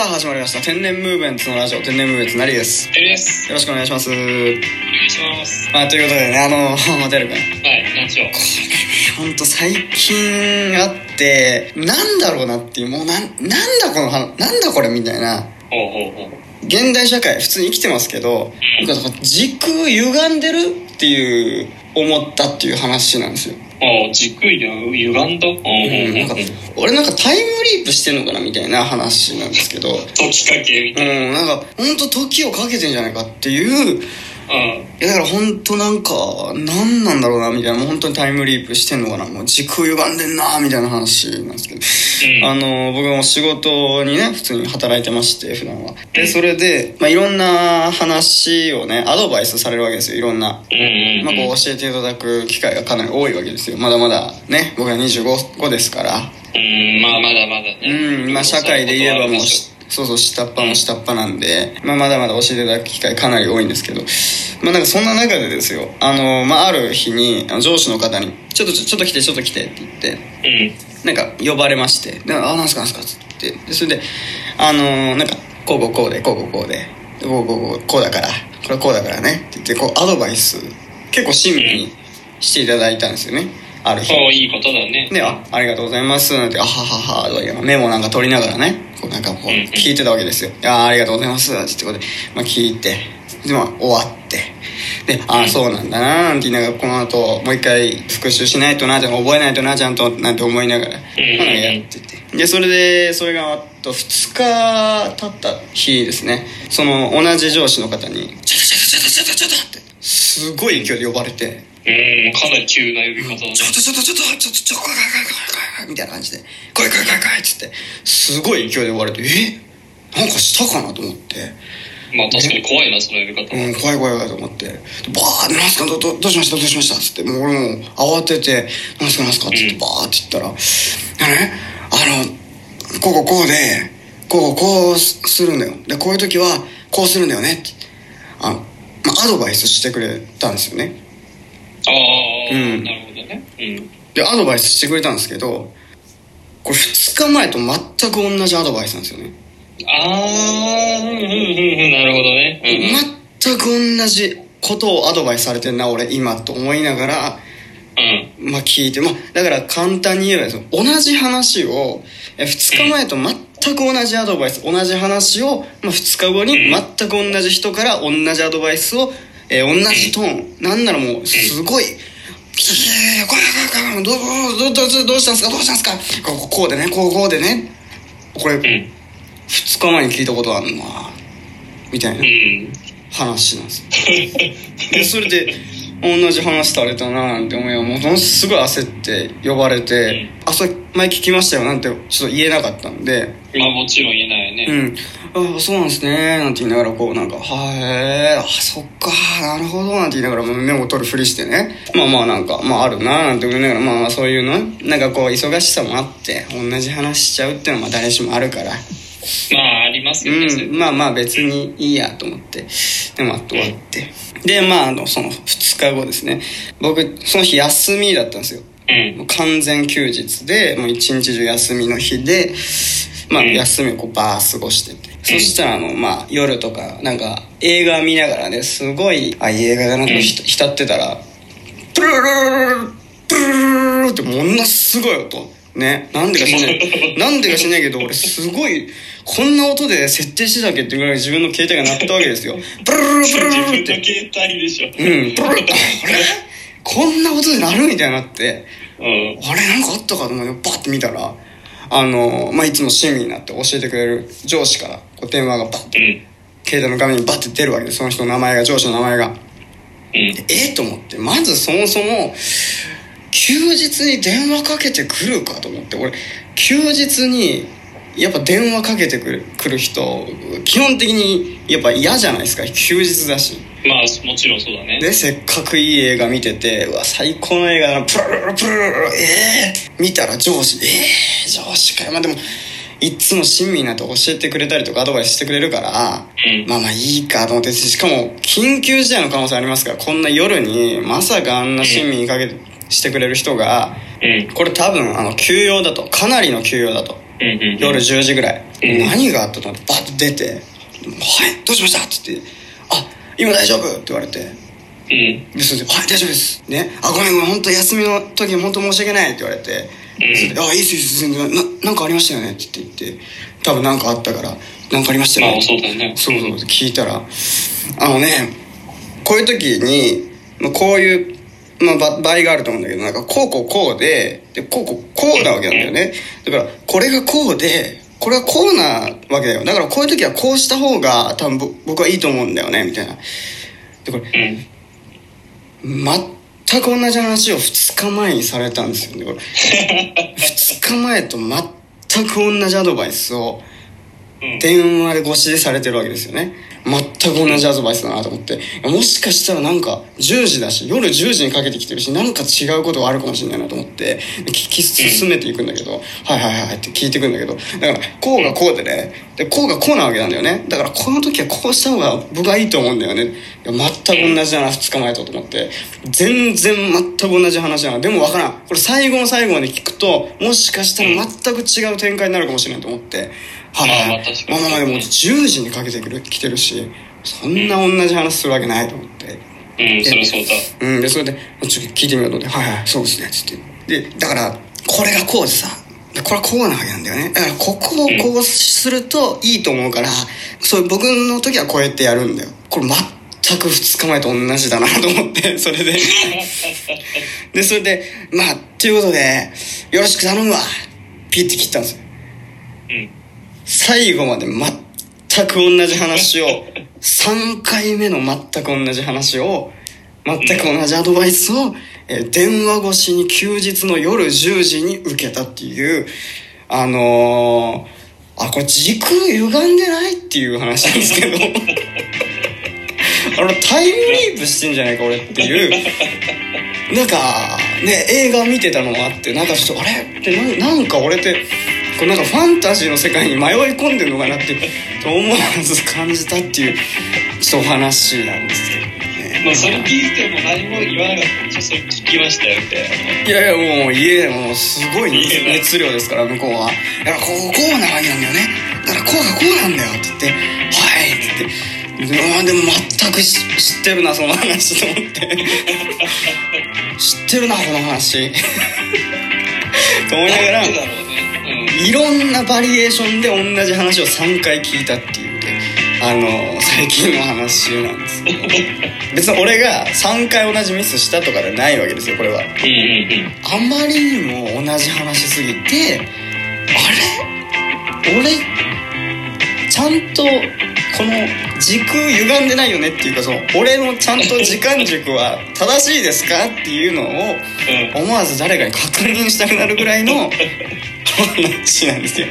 さあ始まりました天然ムーブメンツのラジオ天然ムーブメンツなりですです。ろしくお願いしますお願いします。まあということでねあの まあてるくんはい、何でしょう。ほんと最近あってなんだろうなっていうもうなんなんだこの話なんだこれみたいなほうほうほう。現代社会普通に生きてますけどなんか時空歪んでるっていう思ったっていう話なんですよああ、軸ゆ歪んだ？ほうん、なんか。俺なんかタイムリープしてんのかなみたいな話なんですけど時かけみたいな。うんなんか本当時をかけてんじゃないかっていううん。いやだから本当なんか何なんだろうなみたいなもう本当にタイムリープしてんのかなもう時空歪んでんなみたいな話なんですけど、うん。あの僕も仕事にね普通に働いてまして普段は。でそれで、まあ、いろんな話をねアドバイスされるわけですよいろんな。まあ、こう教えていただく機会がかなり多いわけですよ。まだまだね僕は25ですから。うん、まあまだまだね。うんまあ社会で言えばもうしそうそう。下っ端も下っ端なんで、まあ、まだまだ教えていただく機会かなり多いんですけど。まあなんかそんな中でですよ。あの、まあ、ある日に上司の方に「ちょっとちょちょっと来てちょっと来て」って言って。うん。なんか呼ばれまして「であなんすかなんすか」っつって。でそれであのなんかこうこうこうでこうこうこうで。でこうこうこうこうだから。これはこうだからね。って言ってこうアドバイス結構親身にしていただいたんですよね。ある日。そう、いいことだね。で、あ、ありがとうございます。なんて、あははは、とか言うメモなんか取りながらね、こうなんかこう、聞いてたわけですよ。あありがとうございます。ってことで、まあ聞いて、で、まあ終わって、で、ああ、そうなんだな、なんて言いな。がら、この後、もう一回復習しないとな、じゃ覚えないとな、ちゃんと、なんて思いながら、やってて。で、それで、それがあと2日経った日ですね、その同じ上司の方に、ちょっとちょっとちょっとちょっとちょっとって、すごい勢いで呼ばれて、うん、かなり急な呼び方だね。ちょっとちょっとちょっとちょっとちょっと来い来い来い来い来い来いみたいな感じで「来い来い来い来い」っつってすごい勢いで呼ばれてえなんかしたかなと思ってまあ確かに怖いな、その呼び方。は。うん怖い怖い怖いと思って。でバーって「なんすか？どどどうしました？どうしました」っつって。もう俺も慌てて「なんすかなんすか」っつってバーって言ったら「あねあのこうこうこうでこうこうするんだよ。でこういう時はこうするんだよね」ってあの、まあ、アドバイスしてくれたんですよね。ああ、うん。なるほどね。うん。でアドバイスしてくれたんですけどこれ2日前と全く同じアドバイスなんですよねああ、うんうんうんうん、なるほどね。うん全く同じことをアドバイスされてんな俺今と思いながらうん。うん。まあ聞いてまあだから簡単に言えばですよ同じ話を2日前と全く同じアドバイス同じ話を、まあ、2日後に全く同じ人から同じアドバイスを、えー同じトーンなんならもうすごい「来て来て来て来い来い来いどうどうどうどうどうしたんですか？どうしたんですか？こうこうでねこうこうでねこれうん。2日前に聞いたことあるな。みたいな。うん。話なんですでそれで同じ話されたななんて思いはものすごい焦って呼ばれて「あそれ前聞きましたよ」なんてちょっと言えなかったんで。まあもちろん言えない「うね。ん。ああそうなんですね」なんて言いながらこうなんか「はい。あそっか。なるほど」なんて言いながらメモ取るふりしてね。まあまあなんかまああるななんて思いながらまあまあそういうの。なんかこう忙しさもあって同じ話しちゃうっていうのはまあ誰しもあるからまあありますよね。そうん、まあまあ別にいいやと思ってでまあ終わって。でまああのその2日後ですね。僕その日休みだったんですよ。うん。もう完全休日でもう一日中休みの日でまあうん。休みをこうバー過ごしてて。そしたらあのまあ夜とかなんか映画見ながらねすごいあ映画だなと浸ってたらプルルルルルルルルルってものすごい音ねなんでか知んない なんでか知んないけど俺すごいこんな音で設定してたっけっていうぐらい自分の携帯が鳴ったわけですよプルルルルプルって自分の携帯でしょ。うん、プルルルあれこんな音で鳴るみたいになってうん。あれなんかあったかと思ってバッて見たらあの、まあ、いつも親身になって教えてくれる上司からこう電話がバッてうん。携帯の画面にバッて出るわけでその人の名前が上司の名前がうん。えと思ってまずそもそも休日に電話かけてくるかと思って俺休日にやっぱ電話かけてくるくる人基本的にやっぱ嫌じゃないですか休日だし。まあもちろんそうだね。でせっかくいい映画見ててうわ最高の映画だなプルルルプルルルええ見たら上司ええ上司かよ。まあでもいっつも親身になって教えてくれたりとかアドバイスしてくれるから、うん。まあまあいいかと思ってしかも緊急事態の可能性ありますからこんな夜にまさかあんな親身にかけてしてくれる人がうん。これ多分あの休養だとかなりの休養だと。夜10時ぐらい。うん何があったと思ってバッと出て「はいどうしました?」って言って「あ今大丈夫?」って言われて。うん。でそれで「はい大丈夫です」ね「あごめんごめん本当休みの時に本当申し訳ない」って言われて「うんあいいっすいいっす全然。ななんかありましたよね」って言って言って多分なんかあったから「なんかありましたよね」まあそうね。そうそう。聞いたらあのねこういう時に、まあ、こういう、まあ、場合があると思うんだけどなんかこうこうこうででこうこうこうなわけなんだよねだからこれがこうでこれはこうなわけだよだからこういう時はこうした方が多分僕はいいと思うんだよねみたいなでこれ。全く同じ話を2日前にされたんですよねこれ2日前と全く同じアドバイスを。電話でご指示されてるわけですよね。全く同じアドバイスだなと思って。もしかしたらなんか10時だし夜10時にかけてきてるしなんか違うことがあるかもしれないなと思って聞き進めていくんだけど「はいはいはい」って聞いていくんだけどだからこうがこうでねでこうがこうなわけなんだよね。だからこの時はこうした方が僕はいいと思うんだよね。いや全く同じだな2日前とと思って。全然全く同じ話だな。でも分からん。これ最後の最後まで聞くともしかしたら全く違う展開になるかもしれないと思って。はいはいまあまあでも10時にかけてくる来てるしそんな同じ話するわけないと思って。うん、そりゃそうだ。うんでそれでちょっと聞いてみようと思って「はいはいそうですね」っつって。でだからこれがこうでさ。でこれはこうなわけなんだよね。だからここをこうするといいと思うからそう僕の時はこうやってやるんだよ。これ全く2日前と同じだなと思って それで。でそれでまあっていうことで「よろしく頼むわ」ピッて切ったんですよ。うん。最後まで全く同じ話を3回目の全く同じ話を全く同じアドバイスを、え電話越しに休日の夜10時に受けたっていうあのー、あこれ時空歪んでないっていう話なんですけど。あのタイムリープしてんじゃないか俺っていう。なんかね映画見てたのもあってなんかちょっとあれってななんか俺ってこうなんかファンタジーの世界に迷い込んでるのかなって思わず感じたっていうちょっとお話なんですけどね。まあ、それ聞いても何も言わなかったんでしょそれ聞きましたよって。いやいやもう家でもうすごい熱熱量ですから向こうは「いやこうこうなわけなんだよね。だからこうがこうなんだよ」って言って「はい」って言って。うわでも全くし知ってるなその話と思って。知ってるなこの話。と思いながら。いろんなバリエーションで同じ話を3回聞いたっていうねあの最近の話なんですけど別に俺が3回同じミスしたとかじゃないわけですよこれは。あまりにも同じ話すぎてあれ？俺ちゃんとこの時空歪んでないよねっていうかその俺のちゃんと時間軸は正しいですかっていうのをうん。思わず誰かに確認したくなるぐらいの話なんですよ。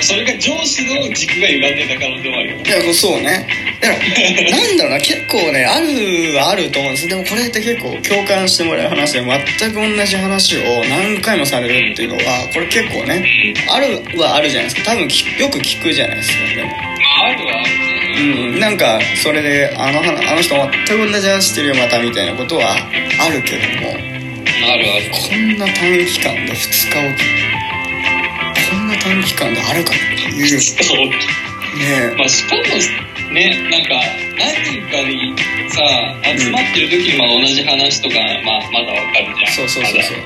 それが上司の軸が歪んでた可能性もあるよ。いやそうね。だからなんだろうな結構ねあるはあると思うんです。でもこれって結構共感してもらえる話で全く同じ話を何回もされるっていうのはこれ結構ねあるはあるじゃないですか。多分きよく聞くじゃないですかでも。あるはあるね。うんなんかそれであの話あの人全く同じ話してるよまたみたいなことはあるけども。あるある。こんな短期間で2日起きこんな短期間であるかっていうねそう。まあ、しかもねなんか何人かにさ集まってる時にまあ同じ話とか、まあ、まだわかるじゃん。そうそうそうそう。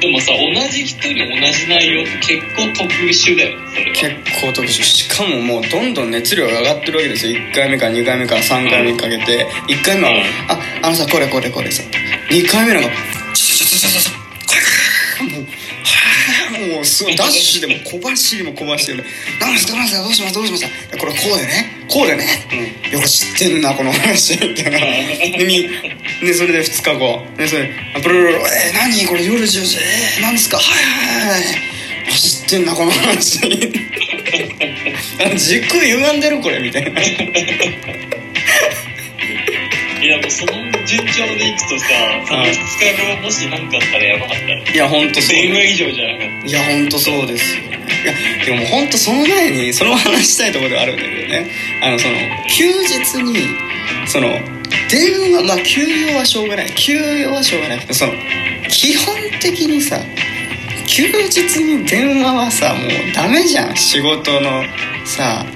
でもさ同じ人に同じ内容って結構特殊だよねそれは。結構特殊。しかももうどんどん熱量が上がってるわけですよ。1回目から2回目から3回目にかけて。1回目はうん「ああのさこれこれこれさ」2回目なんか「ちょちょちょちょちょうすごいダッシュでも小走りも小走りで「何ですか何ですかどうしますどうしましたこれこうでねこうでね、よく知ってんなこの話」みたいな。でそれで2日後。でそれあプルルル「えー、何？これ夜10時えー、何ですかはいはいはい知ってんなこの話 あの時空歪んでるこれみたいないやもうその順調でいくとさその2日後もし何かあったらやばかったね。いや本当そう。電話以上じゃなかっいや本当そうですよ。ねいやでも本当その前にその話したいところではあるんだけどね。あのその休日にその電話まあ休養はしょうがない。休養はしょうがないけどその基本的にさ休日に電話はさもうダメじゃん。仕事のさ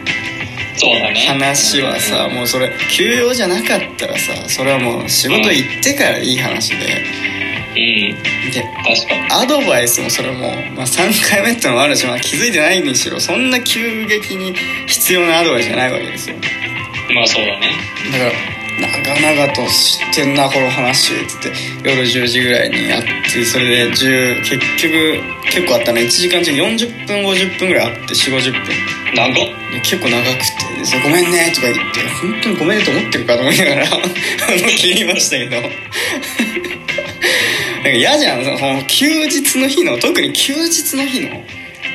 そうだね。話はさもうそれ休養じゃなかったらさそれはもう仕事行ってからいい話で、うん。で確かに。アドバイスもそれも、まあ、3回目ってのもあるし、まあ、気づいてないにしろそんな急激に必要なアドバイスじゃないわけですよ。まあそうだね。だから長々と知ってんなこの話っつって夜10時ぐらいにやってそれで10結局結構あったな。1時間中40分50分ぐらいあって4 5 0分。長っ。結構長くてごめんね」とか言って「本当にごめんねと思ってるかと思いながらあの切りましたけど。なんか嫌じゃんその休日の日の特に休日の日の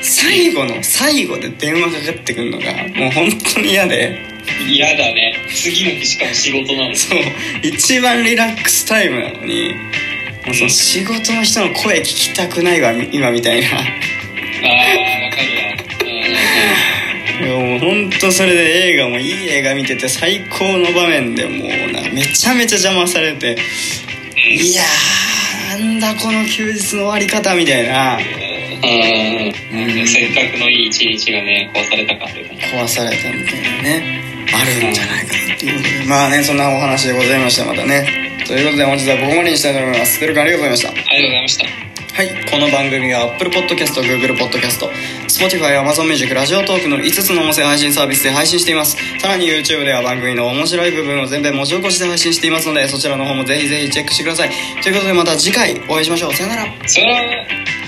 最後の最後で電話かかってくるのがもう本当に嫌で。嫌だね。次の日しかも仕事なのそう。一番リラックスタイムなのに。もうその仕事の人の声聞きたくないわ今みたいな。ああわかるわ。うん。もう本当それで映画もいい映画見てて最高の場面でもうなめちゃめちゃ邪魔されていやーなんだこの休日の終わり方みたいな。うん。せっかくのいい一日がね壊された感じだね。壊されたみたいなねあるんじゃないかなっていうことでまあねそんなお話でございましたまたねということで本日はここまでにしたいと思いますてるくんありがとうございましたありがとうございましたはい、この番組は Apple Podcast、Google Podcast、Spotify、Amazon Music、ラジオトークの5つの音声配信サービスで配信しています。さらに YouTube では番組の面白い部分を全編文字起こしで配信していますので、そちらの方もぜひぜひチェックしてください。ということでまた次回お会いしましょう。さよなら。さよなら